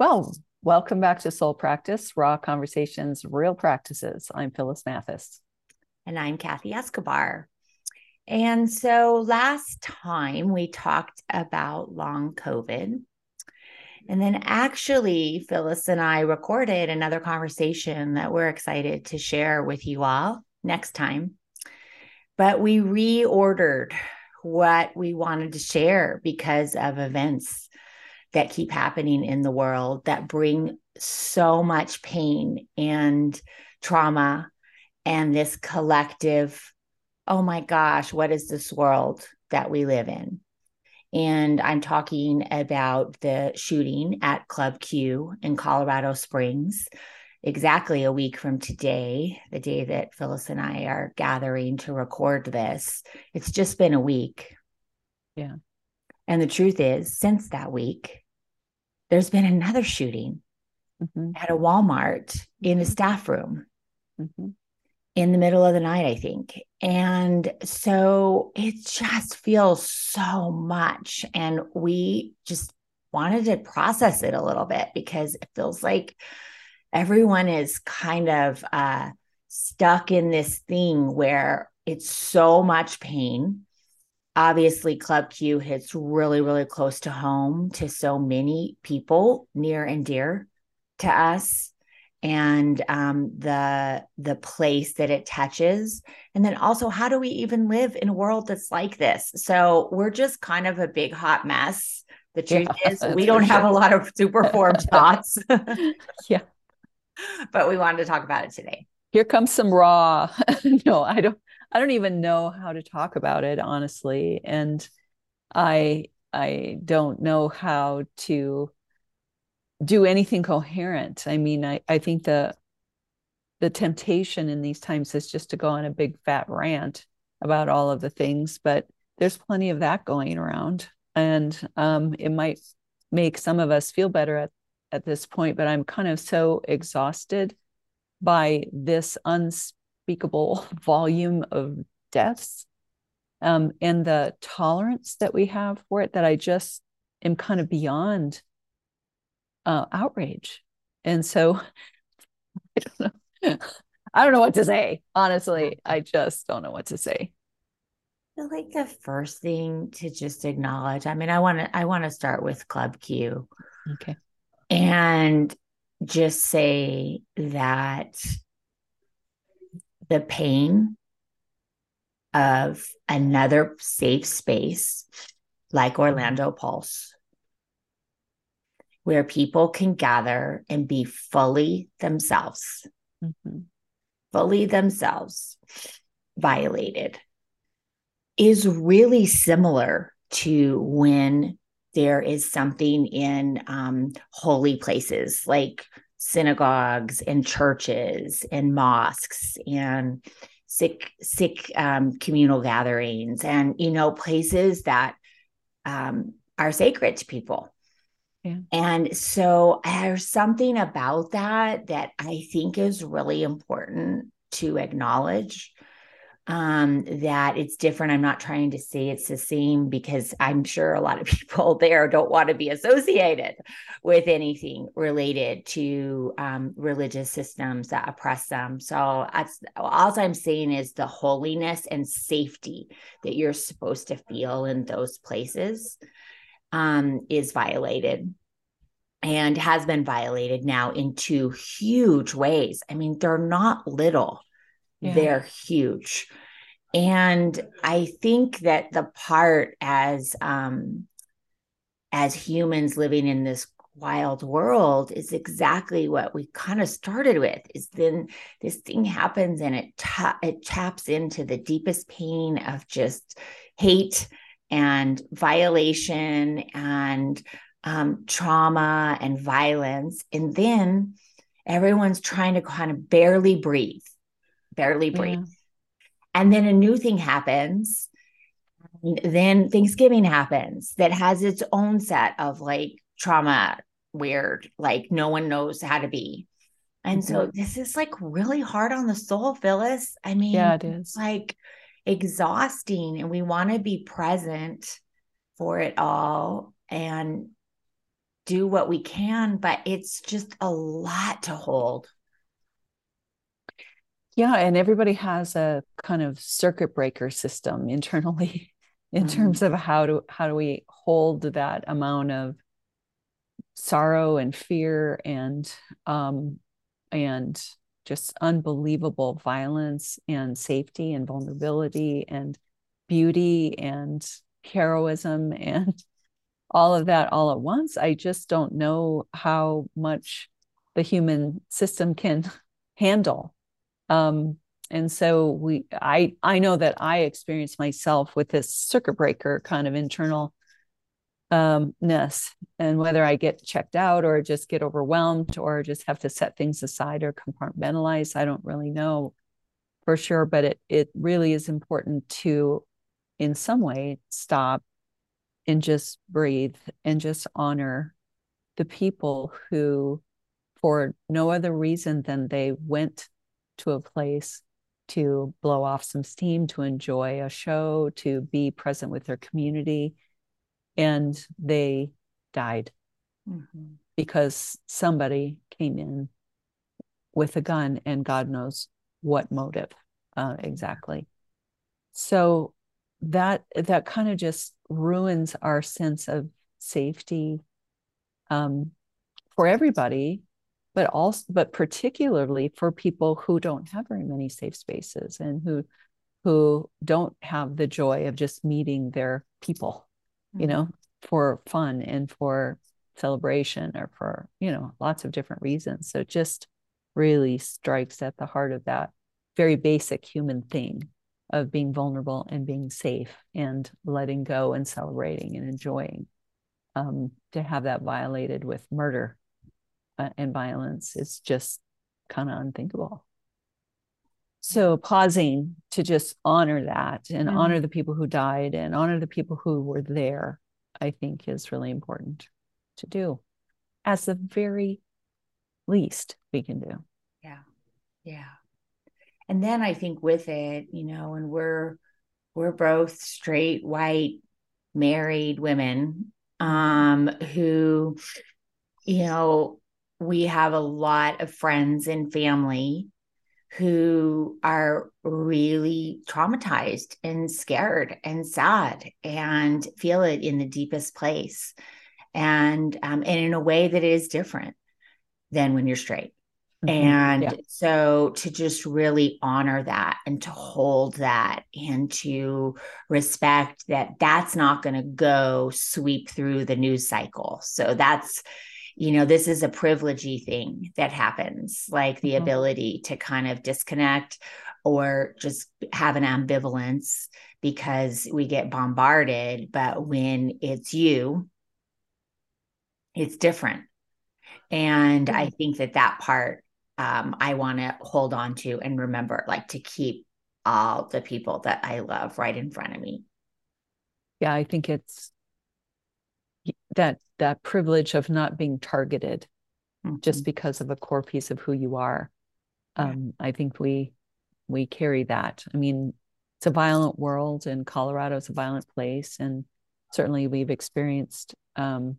Well, welcome back to Soul Practice, Raw Conversations, Real Practices. I'm Phyllis Mathis. And I'm Kathy Escobar. And so last time we talked about long COVID. And then actually, Phyllis and I recorded another conversation that we're excited to share with you all next time. But we reordered what we wanted to share because of events that keep happening in the world that bring so much pain and trauma and this collective oh my gosh what is this world that we live in? And i'm talking about the shooting at club q in colorado springs exactly a week from today the day that phyllis and i are gathering to record this. It's just been a week. Yeah. And the truth is since that week there's been another shooting mm-hmm. at a Walmart in a staff room mm-hmm. in the middle of the night, I think. And so it just feels so much. And we just wanted to process it a little bit because it feels like everyone is kind of uh, stuck in this thing where it's so much pain obviously club q hits really really close to home to so many people near and dear to us. And um, the the place that it touches. And then also how do we even live in a world that's like this? So we're just kind of a big hot mess. The truth yeah, is we don't have a lot of super formed thoughts. Yeah. But we wanted to talk about it today. Here comes some raw no i don't I don't even know how to talk about it honestly and I I don't know how to do anything coherent. I mean, I I think the the temptation in these times is just to go on a big fat rant about all of the things, but there's plenty of that going around and um, it might make some of us feel better at at this point, but I'm kind of so exhausted by this unspeakable unspeakable volume of deaths um, and the tolerance that we have for it that I just am kind of beyond uh, outrage. And so I don't know. I don't know what to say. Honestly, I just don't know what to say. I feel like the first thing to just acknowledge. I mean, I want to I want to start with Club Q. Okay. And just say that the pain of another safe space like Orlando Pulse, where people can gather and be fully themselves, mm-hmm. fully themselves, violated, is really similar to when there is something in um, holy places like synagogues and churches and mosques and sick sick um, communal gatherings and you know places that um, are sacred to people yeah. and so there's something about that that i think is really important to acknowledge um, that it's different. I'm not trying to say it's the same because I'm sure a lot of people there don't want to be associated with anything related to um, religious systems that oppress them. So that's all I'm saying is the holiness and safety that you're supposed to feel in those places um, is violated and has been violated now in two huge ways. I mean, they're not little they're huge. And i think that the part as um as humans living in this wild world is exactly what we kind of started with is then this thing happens and it ta- it taps into the deepest pain of just hate and violation and um, trauma and violence. And then everyone's trying to kind of barely breathe barely breathe. Yeah. And then a new thing happens. Then Thanksgiving happens that has its own set of like trauma, weird, like no one knows how to be. And mm-hmm. so this is like really hard on the soul, Phyllis. I mean, yeah, it is like exhausting, and we want to be present for it all. And do what we can, but it's just a lot to hold. Yeah, and everybody has a kind of circuit breaker system internally in mm-hmm. terms of how do how do we hold that amount of sorrow and fear and um and just unbelievable violence and safety and vulnerability and beauty and heroism and all of that all at once i just don't know how much the human system can handle um, and so we i i know that i experienced myself with this circuit breaker kind of internal um ness. And whether i get checked out or just get overwhelmed or just have to set things aside or compartmentalize i don't really know for sure but it it really is important to in some way stop and just breathe and just honor the people who for no other reason than they went to a place to blow off some steam, to enjoy a show, to be present with their community. And they died mm-hmm. because somebody came in with a gun and God knows what motive uh, exactly. So that that kind of just ruins our sense of safety um, for everybody but also but particularly for people who don't have very many safe spaces and who who don't have the joy of just meeting their people mm-hmm. you know for fun and for celebration or for you know lots of different reasons so it just really strikes at the heart of that very basic human thing of being vulnerable and being safe and letting go and celebrating and enjoying um, to have that violated with murder and violence is just kind of unthinkable. So pausing to just honor that and mm-hmm. honor the people who died and honor the people who were there, I think is really important to do as the very least we can do. Yeah. Yeah. And then I think with it, you know, and we're we're both straight white married women um who you know we have a lot of friends and family who are really traumatized and scared and sad and feel it in the deepest place and um, and in a way that is different than when you're straight mm-hmm. and yeah. so to just really honor that and to hold that and to respect that that's not going to go sweep through the news cycle so that's you know, this is a privilegey thing that happens, like the mm-hmm. ability to kind of disconnect or just have an ambivalence because we get bombarded. But when it's you, it's different. And mm-hmm. I think that that part um, I want to hold on to and remember, like to keep all the people that I love right in front of me. Yeah, I think it's that that privilege of not being targeted mm-hmm. just because of a core piece of who you are. Um, i think we we carry that. I mean it's a violent world and colorado is a violent place. And certainly we've experienced um,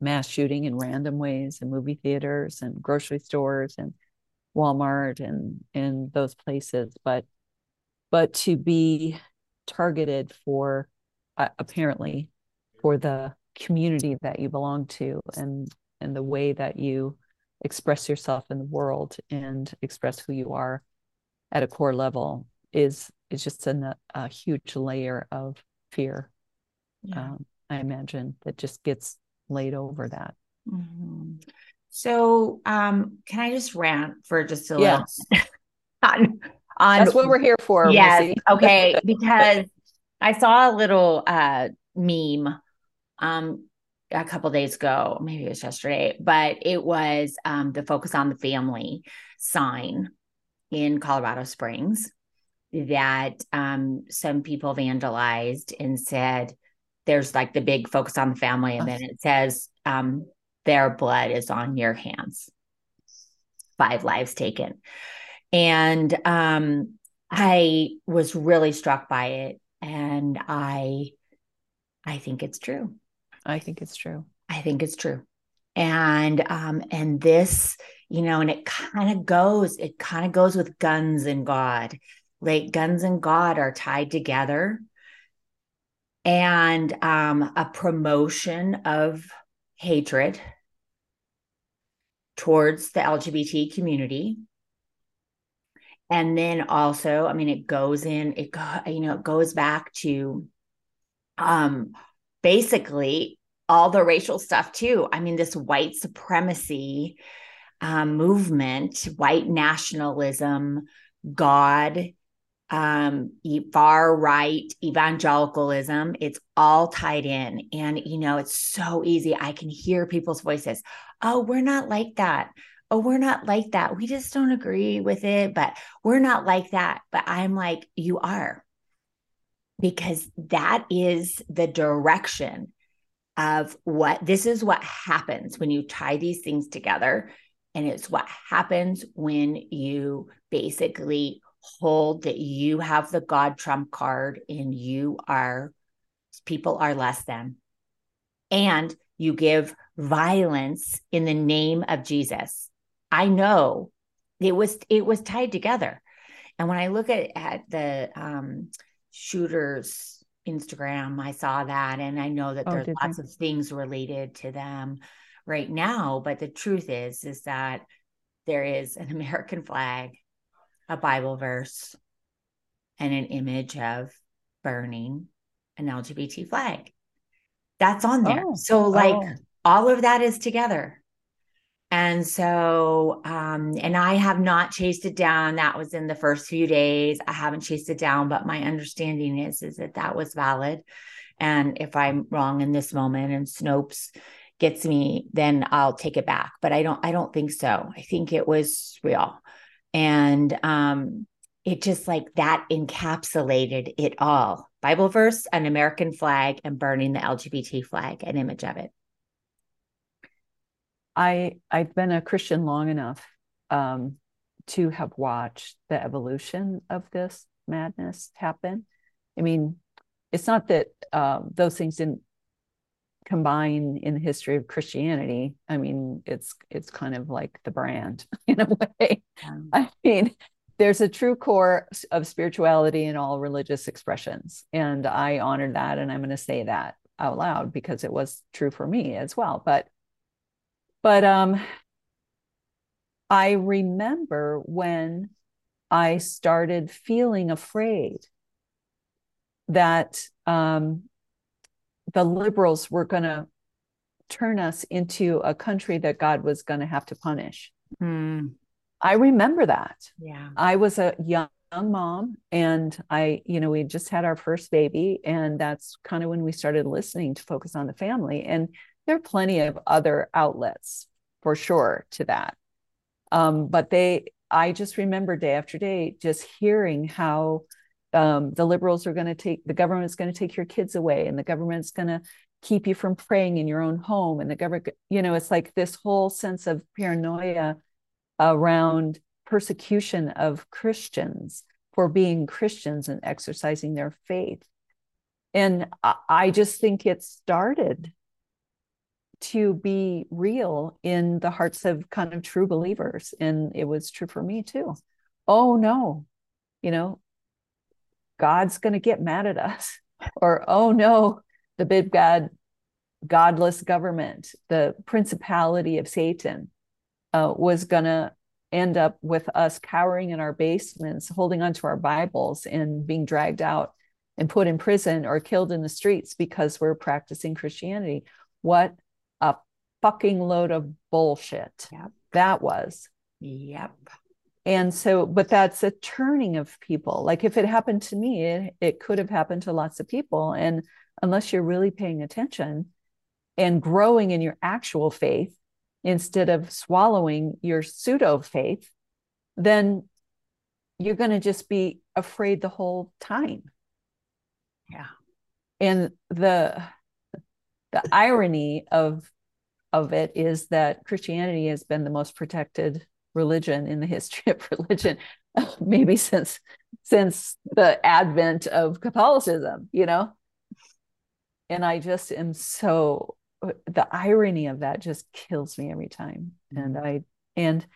mass shooting in random ways in movie theaters and grocery stores and walmart and in those places. But but to be targeted for uh, apparently for the community that you belong to and and the way that you express yourself in the world and express who you are at a core level is is just an, a huge layer of fear yeah. um, i imagine that just gets laid over that mm-hmm. so um can i just rant for just a yes. little on, on that's what we're here for yes okay because i saw a little uh meme um a couple days ago, maybe it was yesterday, but it was um, the focus on the family sign in Colorado Springs that um, some people vandalized and said there's like the big focus on the family, and then it says um, their blood is on your hands. Five lives taken, and um, I was really struck by it, and I, I think it's true. I think it's true. I think it's true. And um, and this, you know, and it kind of goes, it kind of goes with guns and God. Like guns and God are tied together. And um, a promotion of hatred towards the LGBT community. And then also, I mean, it goes in, it go, you know, it goes back to um basically all the racial stuff too. I mean, this white supremacy um, movement, white nationalism, God, um, far right evangelicalism, it's all tied in. And, you know, it's so easy. I can hear people's voices. Oh, we're not like that. Oh, we're not like that. We just don't agree with it, but we're not like that. But I'm like, you are. Because that is the direction of what this is what happens when you tie these things together. And it's what happens when you basically hold that you have the God trump card and you are, people are less than. And you give violence in the name of Jesus. I know it was it was tied together. And when I look at, at the um, shooters Instagram. I saw that, and I know that oh, there's lots of things related to them right now. But the truth is, is that there is an American flag, a Bible verse, and an image of burning an LGBT flag. That's on there. Oh. So, like, oh. all of that is together. And so, um, and I have not chased it down. That was in the first few days. I haven't chased it down, but my understanding is is that that was valid. And if I'm wrong in this moment, and Snopes gets me, then I'll take it back. But I don't. I don't think so. I think it was real, and um, it just like that encapsulated it all. Bible verse, an American flag, and burning the LGBT flag, an image of it. I I've been a Christian long enough um, to have watched the evolution of this madness happen. I mean, it's not that uh, those things didn't combine in the history of Christianity. I mean, it's it's kind of like the brand in a way. Yeah. I mean, there's a true core of spirituality in all religious expressions, and I honor that, and I'm going to say that out loud because it was true for me as well. But but um, I remember when I started feeling afraid that um, the liberals were going to turn us into a country that God was going to have to punish. Mm. I remember that. Yeah. I was a young, young mom and I, you know, we just had our first baby. And that's kind of when we started listening to focus on the family. And there are plenty of other outlets for sure to that. Um, but they, I just remember day after day just hearing how um, the liberals are going to take the government's going to take your kids away, and the government's going to keep you from praying in your own home, and the government, you know, it's like this whole sense of paranoia around persecution of Christians for being Christians and exercising their faith. And I just think it started to be real in the hearts of kind of true believers. And it was true for me too. Oh no, you know, God's going to get mad at us. Or, oh no, the big bad godless government, the principality of Satan, uh, was going to end up with us cowering in our basements, holding onto our Bibles and being dragged out and put in prison or killed in the streets because we're practicing Christianity. What a fucking load of bullshit. Yep. That was. Yep. And so, but that's a turning of people. Like if it happened to me, it, it could have happened to lots of people. And unless you're really paying attention and growing in your actual faith instead of swallowing your pseudo faith, then you're going to just be afraid the whole time. Yeah. And the the irony of of it is that Christianity has been the most protected religion in the history of religion, maybe since since the advent of Catholicism, you know. And I just am so the irony of that just kills me every time mm-hmm. and i and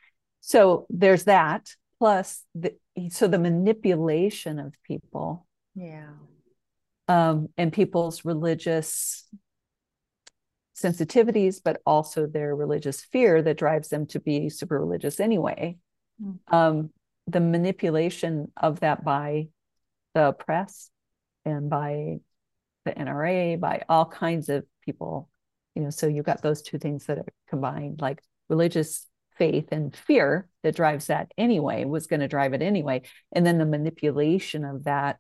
so there's that plus the so the manipulation of people yeah um and people's religious sensitivities but also their religious fear that drives them to be super religious anyway mm-hmm. um the manipulation of that by the press and by the NRA, by all kinds of people. You know, so you've got those two things that are combined, like religious faith and fear that drives that anyway, was going to drive it anyway. And then the manipulation of that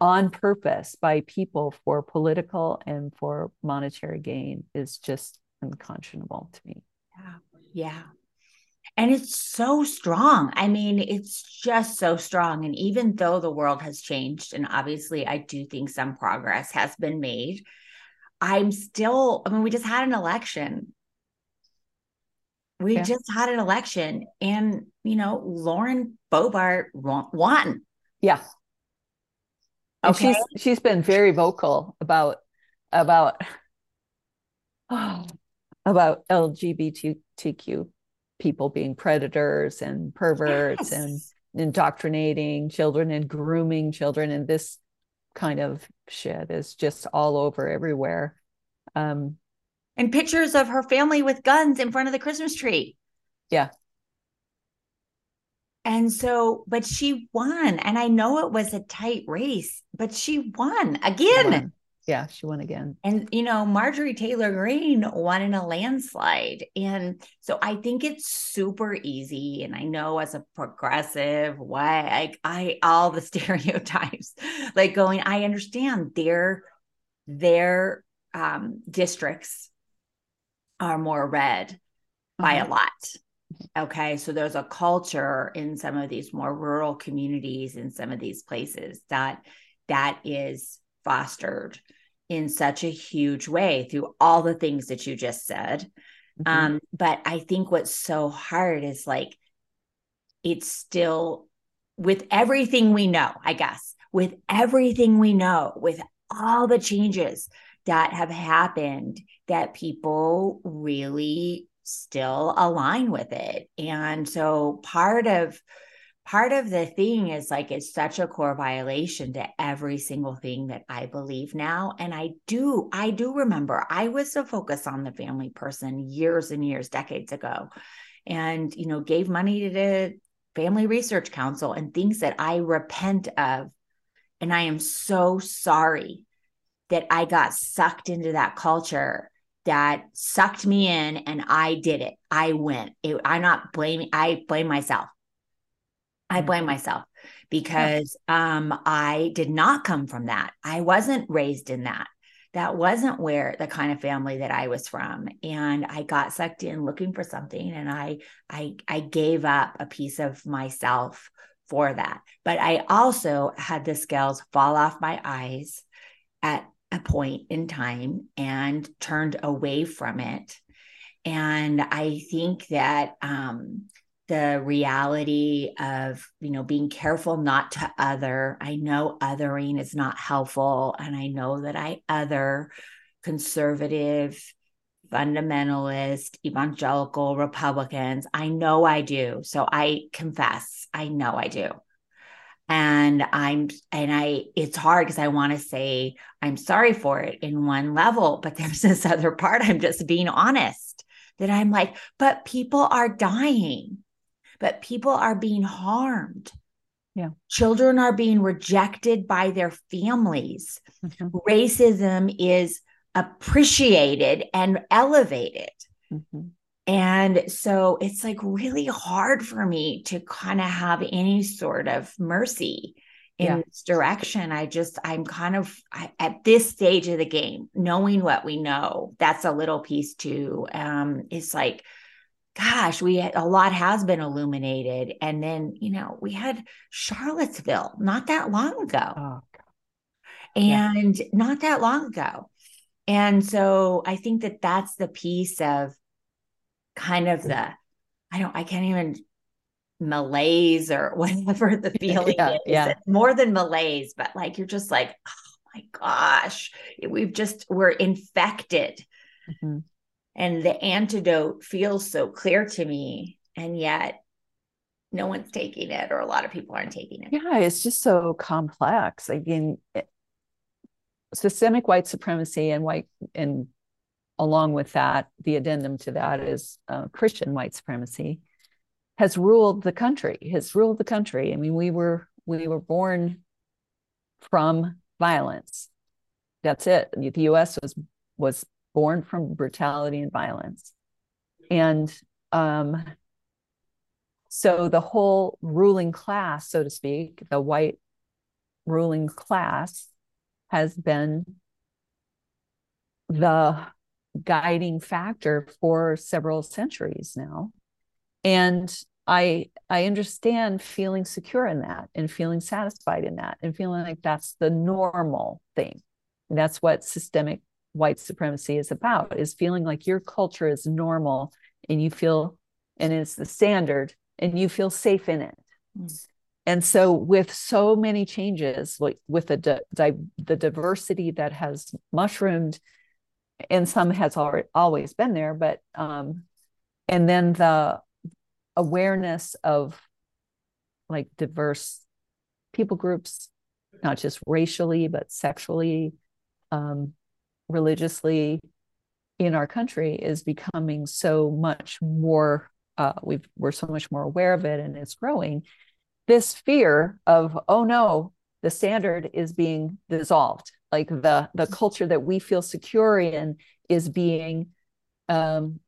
on purpose by people for political and for monetary gain is just unconscionable to me. Yeah. Yeah. And it's so strong. I mean, it's just so strong. And even though the world has changed, and obviously I do think some progress has been made, I'm still, I mean, we just had an election. We yeah. just had an election, and, you know, Lauren Boebert won. Yeah. Okay. she's she's been very vocal about about oh, about LGBTQ people being predators and perverts yes. and indoctrinating children and grooming children and this kind of shit is just all over everywhere um and pictures of her family with guns in front of the christmas tree yeah and so but she won and i know it was a tight race but she won again yeah, she won again. And you know, Marjorie Taylor Greene won in a landslide. And so I think it's super easy. And I know as a progressive, why I, I all the stereotypes, like going, I understand their their um districts are more red mm-hmm. by a mm-hmm. lot. Okay. So there's a culture in some of these more rural communities in some of these places that that is fostered in such a huge way through all the things that you just said. Mm-hmm. Um, but I think what's so hard is like it's still with everything we know, I guess, with everything we know, with all the changes that have happened, that people really still align with it. And so part of part of the thing is like it's such a core violation to every single thing that I believe now. And I do, I do remember I was a focus on the family person years and years, decades ago, and you know, gave money to the Family Research Council and things that I repent of. And I am so sorry that I got sucked into that culture that sucked me in and I did it. I went. It, I'm not blaming, I blame myself. I blame myself because um, I did not come from that. I wasn't raised in that. That wasn't where the kind of family that I was from. And I got sucked in looking for something and I I I gave up a piece of myself for that. But I also had the scales fall off my eyes at a point in time and turned away from it. And I think that um, the reality of you know being careful not to other i know othering is not helpful and i know that i other conservative fundamentalist evangelical republicans i know i do so i confess i know i do and i'm and i it's hard because i want to say i'm sorry for it in one level but there's this other part i'm just being honest that i'm like but people are dying but people are being harmed. Yeah. Children are being rejected by their families. Mm-hmm. Racism is appreciated and elevated. Mm-hmm. And so it's like really hard for me to kind of have any sort of mercy in yeah. this direction. I just, I'm kind of I, at this stage of the game, knowing what we know, that's a little piece too. Um, it's like, gosh, we had, a lot has been illuminated. And then, you know, we had Charlottesville not that long ago. Oh, and yeah. not that long ago. And so I think that that's the piece of kind of the, I don't, I can't even malaise or whatever the feeling yeah, is. Yeah. It's more than malaise, but like you're just like, oh my gosh, we've just, we're infected Mm-hmm. And the antidote feels so clear to me. And yet no one's taking it, or a lot of people aren't taking it. Yeah, it's just so complex. I mean, it, systemic white supremacy and white and along with that, the addendum to that is uh, Christian white supremacy has ruled the country. Has ruled the country. I mean, we were we were born from violence. That's it. The U.S. was was born from brutality and violence, and um, so the whole ruling class, so to speak, the white ruling class, has been the guiding factor for several centuries now. And I I understand feeling secure in that and feeling satisfied in that and feeling like that's the normal thing. And that's what systemic white supremacy is about is feeling like your culture is normal and you feel and it's the standard and you feel safe in it. Mm. And so, with so many changes, like with the di- di- the diversity that has mushroomed, and some has already always been there, but um, and then the awareness of like diverse people groups, not just racially but sexually, um, religiously, in our country is becoming so much more. Uh, we we're so much more aware of it, and it's growing this fear of oh no the standard is being dissolved. Like the the culture that we feel secure in is being um,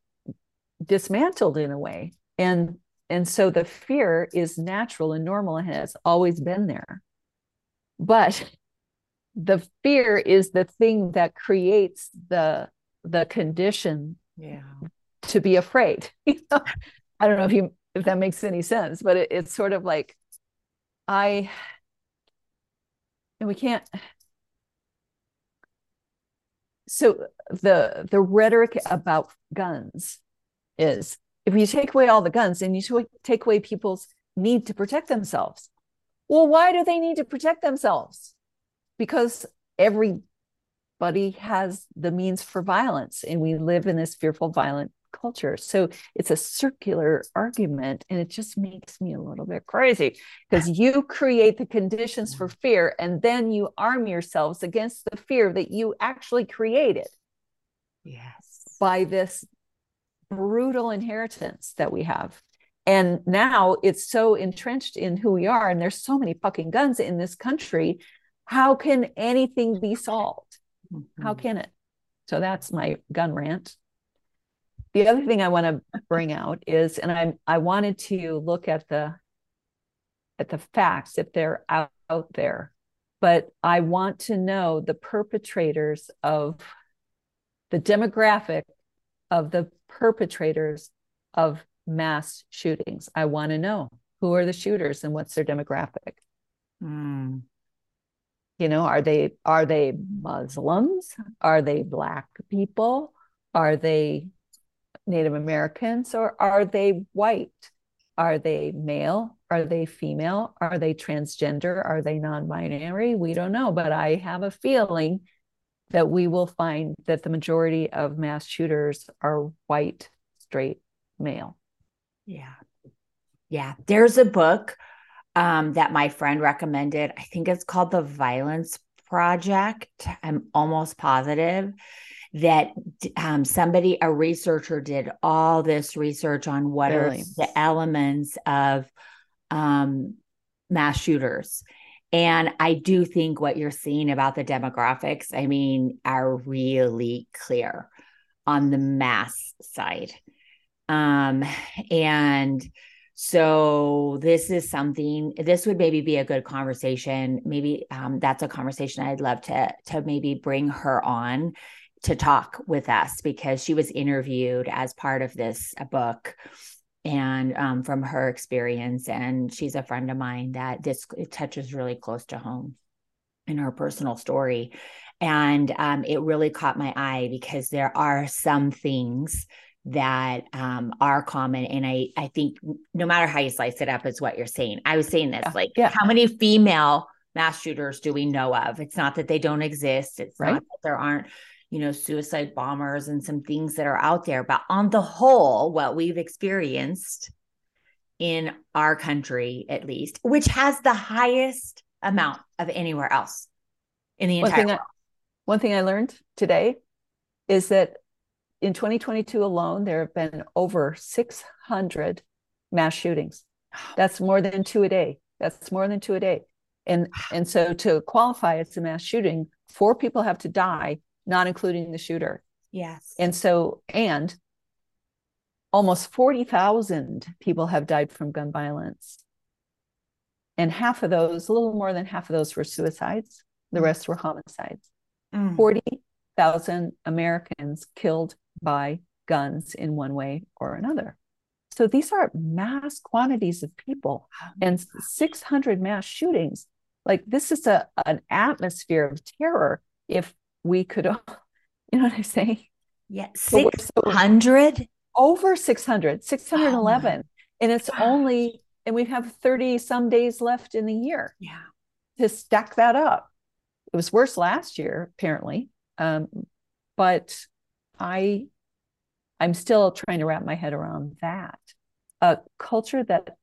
dismantled in a way. And and so the fear is natural and normal and has always been there. But the fear is the thing that creates the the condition yeah. to be afraid. I don't know if you if that makes any sense but it, it's sort of like I, and we can't. So the the rhetoric about guns is if you take away all the guns and you take away people's need to protect themselves. Well, why do they need to protect themselves? Because everybody has the means for violence, and we live in this fearful, violent culture. So it's a circular argument and it just makes me a little bit crazy because you create the conditions for fear and then you arm yourselves against the fear that you actually created. Yes. By this brutal inheritance that we have. And now it's so entrenched in who we are, and there's so many fucking guns in this country. How can anything be solved? Mm-hmm. How can it? So that's my gun rant the other thing I want to bring out is, and I I wanted to look at the at the facts if they're out, out there, but I want to know the perpetrators of the demographic of the perpetrators of mass shootings. I want to know who are the shooters and what's their demographic. Mm. You know, are they are they Muslims? Are they black people? Are they Native Americans or are they white? Are they male? Are they female? Are they transgender? Are they non binary? We don't know, but I have a feeling that we will find that the majority of mass shooters are white, straight, male. Yeah. Yeah. There's a book um, that my friend recommended. I think it's called The Violence Project. I'm almost positive that um, somebody, a researcher, did all this research on what really? are the elements of um, mass shooters. And I do think what you're seeing about the demographics, I mean, are really clear on the mass side. Um, and so this is something this would maybe be a good conversation. Maybe um, that's a conversation I'd love to to maybe bring her on to talk with us because she was interviewed as part of this book and um, from her experience and she's a friend of mine that this it touches really close to home in her personal story and um, it really caught my eye because there are some things that um, are common and i i think no matter how you slice it up is what you're saying i was saying this yeah. like yeah. how many female mass shooters do we know of it's not that they don't exist it's right. not that there aren't you know, suicide bombers and some things that are out there. But on the whole, what we've experienced in our country, at least, which has the highest amount of anywhere else in the entire one thing world. I, one thing I learned today is that in 2022 alone, there have been over 600 mass shootings. That's more than two a day. That's more than two a day. And and so to qualify as a mass shooting, four people have to die, not including the shooter. Yes. And so and almost 40,000 people have died from gun violence. And half of those, a little more than half of those were suicides. The mm. rest were homicides. Mm. 40,000 Americans killed by guns in one way or another. So these are mass quantities of people oh and 600 mass shootings. Like this is a an atmosphere of terror. If we could, all, you know what I'm saying? Yeah, 600 so over 600, 611. Oh and it's gosh. only, and we have 30 some days left in the year. Yeah. To stack that up. It was worse last year, apparently. Um, but I I'm still trying to wrap my head around that. A culture that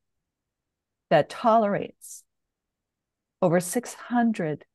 that tolerates over 600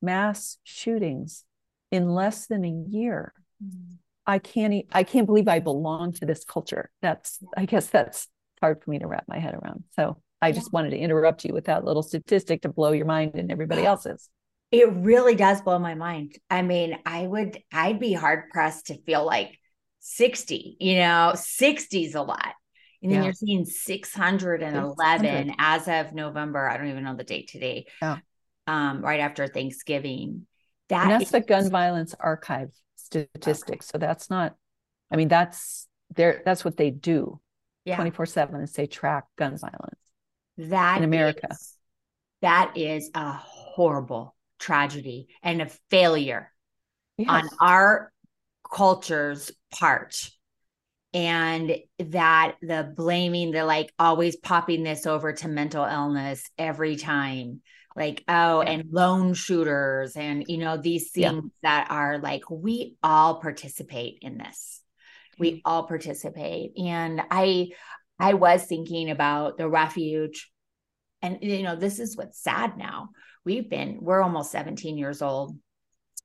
mass shootings in less than a year. Mm. I can't I can't believe I belong to this culture. That's I guess that's hard for me to wrap my head around. So I just wanted to interrupt you with that little statistic to blow your mind and everybody else's. It really does blow my mind. I mean, I would I'd be hard pressed to feel like 60, you know, 60 is a lot. And then yeah. you're seeing 611 600. as of November. I don't even know the date today. Yeah. Um, right after Thanksgiving. That that's is- the gun violence archive statistics. Okay. So that's not, I mean, that's there, that's what they do yeah. 24 7 is they track gun violence. That in America. Is, that is a horrible tragedy and a failure yes. on our culture's part and that the blaming the like always popping this over to mental illness every time like oh yeah. and lone shooters and you know these things yeah. that are like we all participate in this. We all participate. And i i was thinking about the refuge. And you know this is what's sad now. We've been we're almost 17 years old.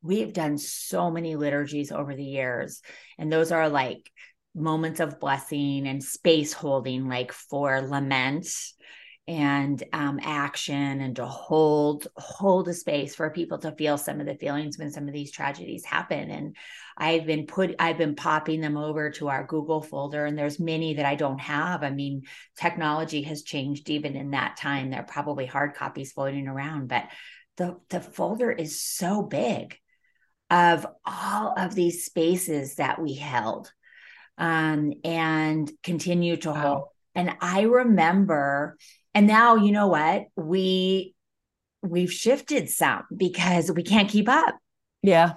We've done so many liturgies over the years. And those are like moments of blessing and space holding like for lament and um, action and to hold hold a space for people to feel some of the feelings when some of these tragedies happen and i've been put i've been popping them over to our google folder and there's many that i don't have i mean technology has changed even in that time there are probably hard copies floating around but the the folder is so big of all of these spaces that we held um, and continue to wow. hold. And I remember, and now you know what we we've shifted some because we can't keep up. Yeah,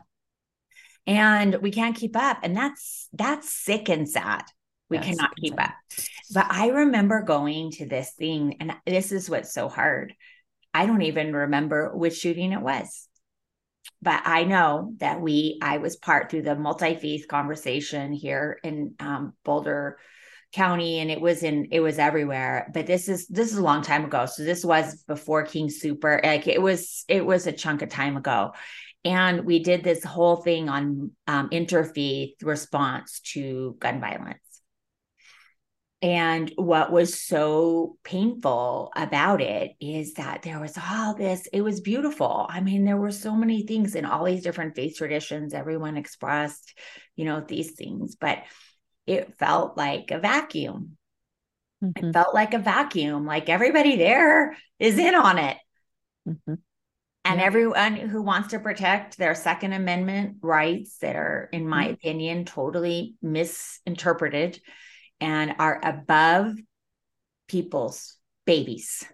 and we can't keep up, and that's that's sick and sad. We that's cannot keep up. But I remember going to this thing, and this is what's so hard. I don't even remember which shooting it was but I know that we, I was part through the multi faith conversation here in um, Boulder County, and it was in, it was everywhere. But this is this is a long time ago, so this was before King Soopers Like it was, it was a chunk of time ago, and we did this whole thing on um, interfaith response to gun violence. And what was so painful about it is that there was all this, it was beautiful. I mean, there were so many things in all these different faith traditions, everyone expressed, you know, these things, but it felt like a vacuum. Mm-hmm. It felt like a vacuum, like everybody there is in on it. Mm-hmm. And yeah. everyone who wants to protect their Second Amendment rights that are, in my mm-hmm. opinion, totally misinterpreted and are above people's babies.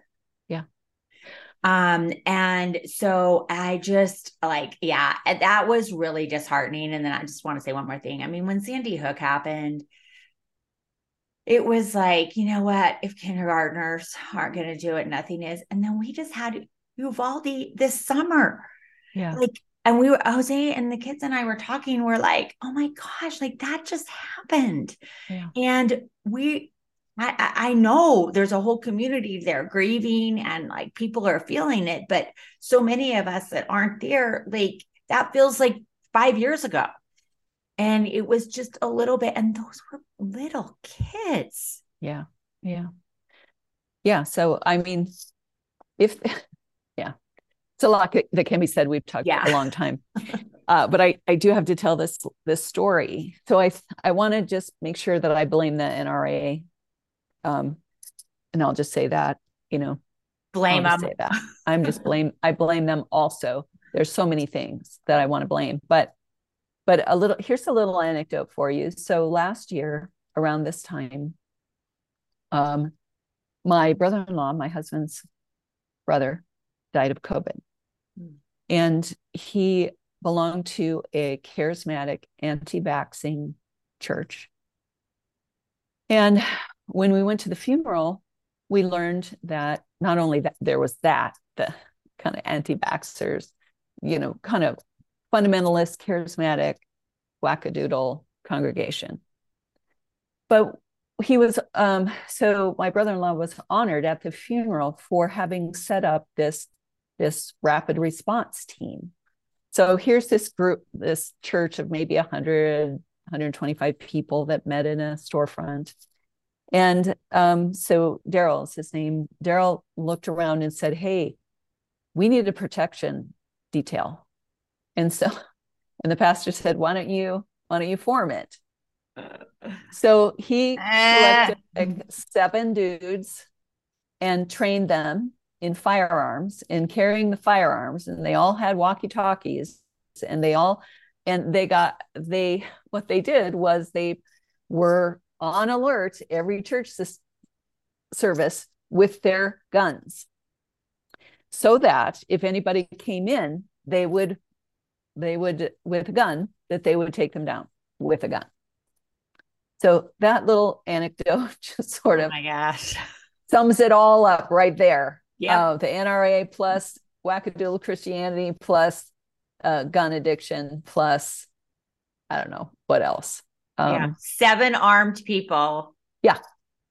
Um, and so I just like, yeah, that was really disheartening. And then I just want to say one more thing. I mean, when Sandy Hook happened, it was like, you know what? If kindergartners aren't going to do it, nothing is. And then we just had Uvalde this summer. Yeah. Like and we were Jose and the kids and I were talking. We're like, oh my gosh, like that just happened. Yeah. And we I, I know there's a whole community there grieving and like people are feeling it, but so many of us that aren't there, like that feels like five years ago. And it was just a little bit, and those were little kids. Yeah. Yeah. Yeah. So, I mean, if, yeah, it's a lot that can be said. We've talked yeah. a long time. Uh, but I, I do have to tell this this story. So I I want to just make sure that I blame the NRA um, and I'll just say that, you know, blame them. Say that. I'm just blame. I blame them also. There's so many things that I want to blame, but but a little. Here's a little anecdote for you. So last year around this time, um, my brother-in-law, my husband's brother, died of COVID, mm. and he belonged to a charismatic anti-vaxxing church. And when we went to the funeral, we learned that not only that there was that, the kind of anti-vaxxers, you know, kind of fundamentalist, charismatic, wackadoodle congregation. But he was um, so my brother-in-law was honored at the funeral for having set up this this rapid response team. So here's this group, this church of maybe 100, 125 people that met in a storefront and um, so Daryl is his name. Daryl looked around and said, Hey, we need a protection detail. And so, and the pastor said, Why don't you, why don't you form it? So he selected like seven dudes and trained them in firearms in carrying the firearms. And they all had walkie talkies and they all, and they got, they, what they did was they were on alert every church service with their guns. So that if anybody came in they would they would with a gun that they would take them down with a gun. So that little anecdote just sort of oh my gosh. sums it all up right there. Yeah uh, the nra plus wackadoodle christianity plus uh, gun addiction plus i don't know what else um, yeah. Seven armed people. Yeah.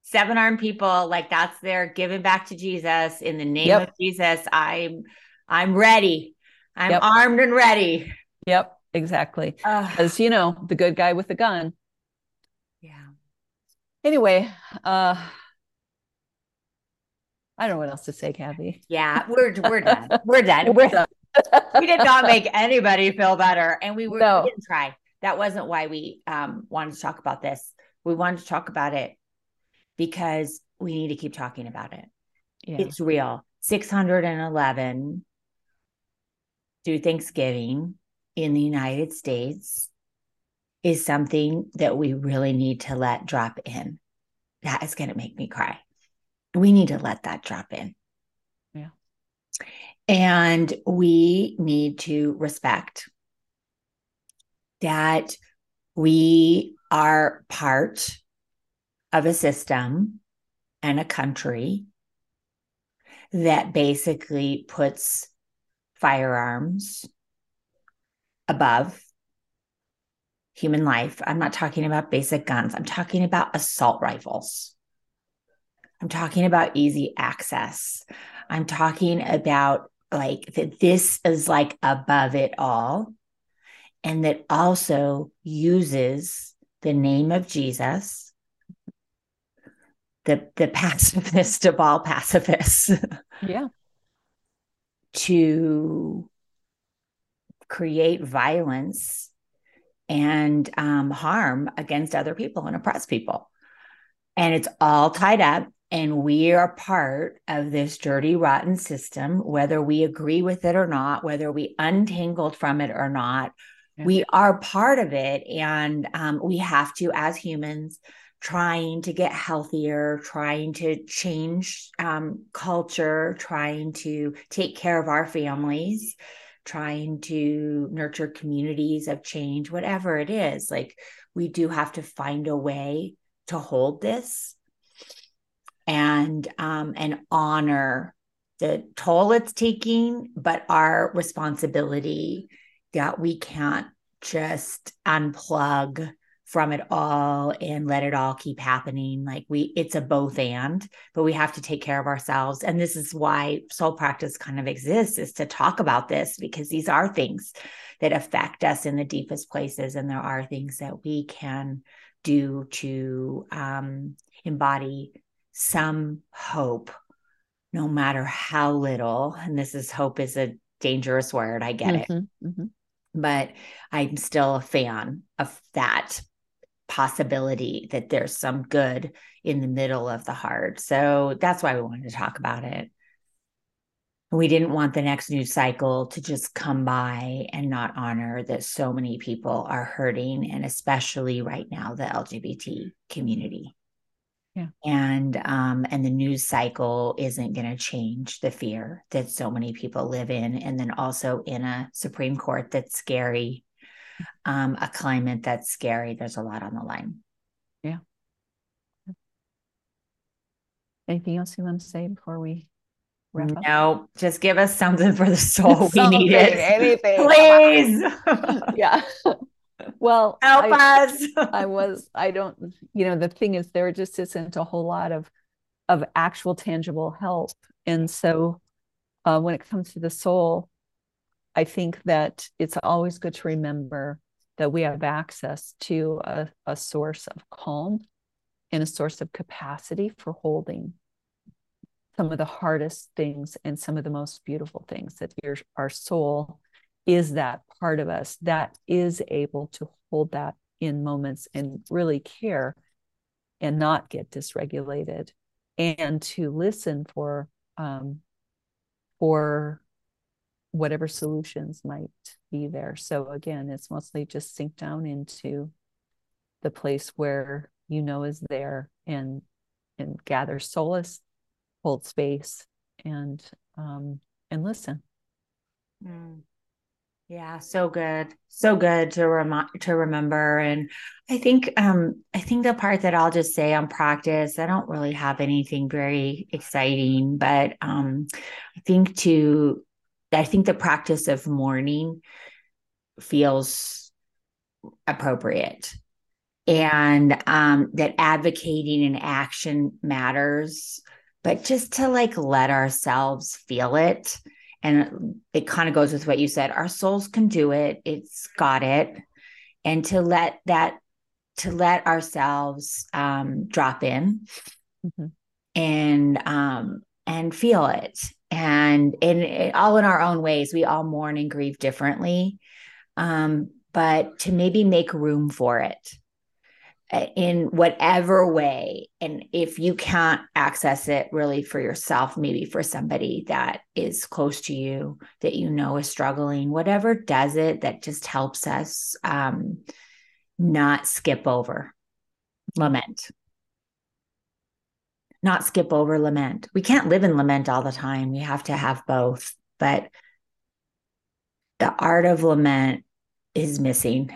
Seven armed people. Like that's their giving back to Jesus in the name yep. of Jesus. I'm I'm ready. I'm yep. armed and ready. Yep, exactly. As you know, the good guy with the gun. Yeah. Anyway, uh I don't know what else to say, Kathy. Yeah, we're we're done. We're done. we're done. we did not make anybody feel better, and we were no. we didn't try that wasn't why we um, wanted to talk about this. We wanted to talk about it because we need to keep talking about it. Yeah. It's real. 611 do Thanksgiving in the United States is something that we really need to let drop in. That is going to make me cry. We need to let that drop in. Yeah. And we need to respect that we are part of a system and a country that basically puts firearms above human life. I'm not talking about basic guns, I'm talking about assault rifles. I'm talking about easy access. I'm talking about like that this is like above it all and that also uses the name of Jesus, the, the pacifist of all pacifists. Yeah. to create violence and um, harm against other people and oppress people. And it's all tied up. And we are part of this dirty, rotten system, whether we agree with it or not, whether we untangled from it or not, we are part of it and um, we have to as humans trying to get healthier trying to change um, culture trying to take care of our families trying to nurture communities of change whatever it is like we do have to find a way to hold this and um, and honor the toll it's taking but our responsibility that we can't just unplug from it all and let it all keep happening. Like we it's a both and but we have to take care of ourselves. And this is why soul practice kind of exists is to talk about this because these are things that affect us in the deepest places. And there are things that we can do to um, embody some hope no matter how little. And this is hope is a dangerous word. I get mm-hmm, it mm-hmm. But i'm still a fan of that possibility that there's some good in the middle of the heart. So that's why we wanted to talk about it. We didn't want the next news cycle to just come by and not honor that so many people are hurting, and especially right now, the LGBT community. Yeah. And um, and the news cycle isn't going to change the fear that so many people live in, and then also in a Supreme Court that's scary um, a climate that's scary. There's a lot on the line. Yeah. Anything else you want to say before we wrap up? No, just give us something for the soul. we need it. Anything. Please. yeah. Well, help I, us. I was, I don't, you know, the thing is there just isn't a whole lot of of actual tangible help. And so uh, when it comes to the soul, I think that it's always good to remember that we have access to a, a source of calm and a source of capacity for holding some of the hardest things and some of the most beautiful things that your our soul is that part of us that is able to hold that in moments and really care and not get dysregulated and to listen for um, for whatever solutions might be there. So again, it's mostly just sink down into the place where you know is there and and gather solace, hold space, and um, and listen. Mm. Yeah, so good. So good to remind to remember. And I think um I think the part that I'll just say on practice, I don't really have anything very exciting, but um I think to I think the practice of mourning feels appropriate and um, that advocating and action matters, but just to like let ourselves feel it. And it kind of goes with what you said. Our souls can do it, it's got it. And to let that, to let ourselves um, drop in mm-hmm. and, um, and feel it. And in all in our own ways we all mourn and grieve differently. Um, but to maybe make room for it in whatever way and if you can't access it really for yourself maybe for somebody that is close to you that you know is struggling whatever does it that just helps us um, not skip over lament not skip over lament. We can't live in lament all the time. We have to have both. But the art of lament is missing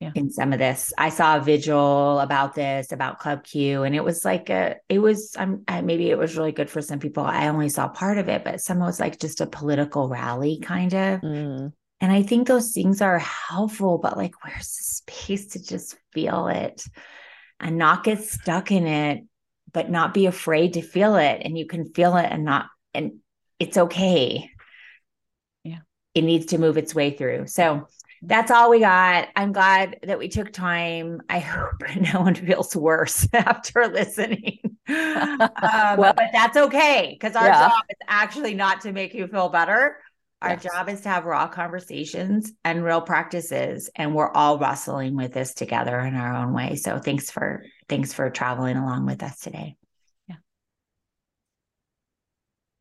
yeah. in some of this. I saw a vigil about this, about Club Q, and it was like a, it was, I'm, I, maybe it was really good for some people. I only saw part of it, but some was like just a political rally kind of. Mm. And I think those things are helpful, but like, where's the space to just feel it and not get stuck in it but not be afraid to feel it and you can feel it and not and it's okay yeah it needs to move its way through so that's all we got. I'm glad that we took time. I hope no one feels worse after listening. Um, well, but that's okay because our yeah. job is actually not to make you feel better. Our yes. job is to have raw conversations and real practices and we're all wrestling with this together in our own way. So thanks for thanks for traveling along with us today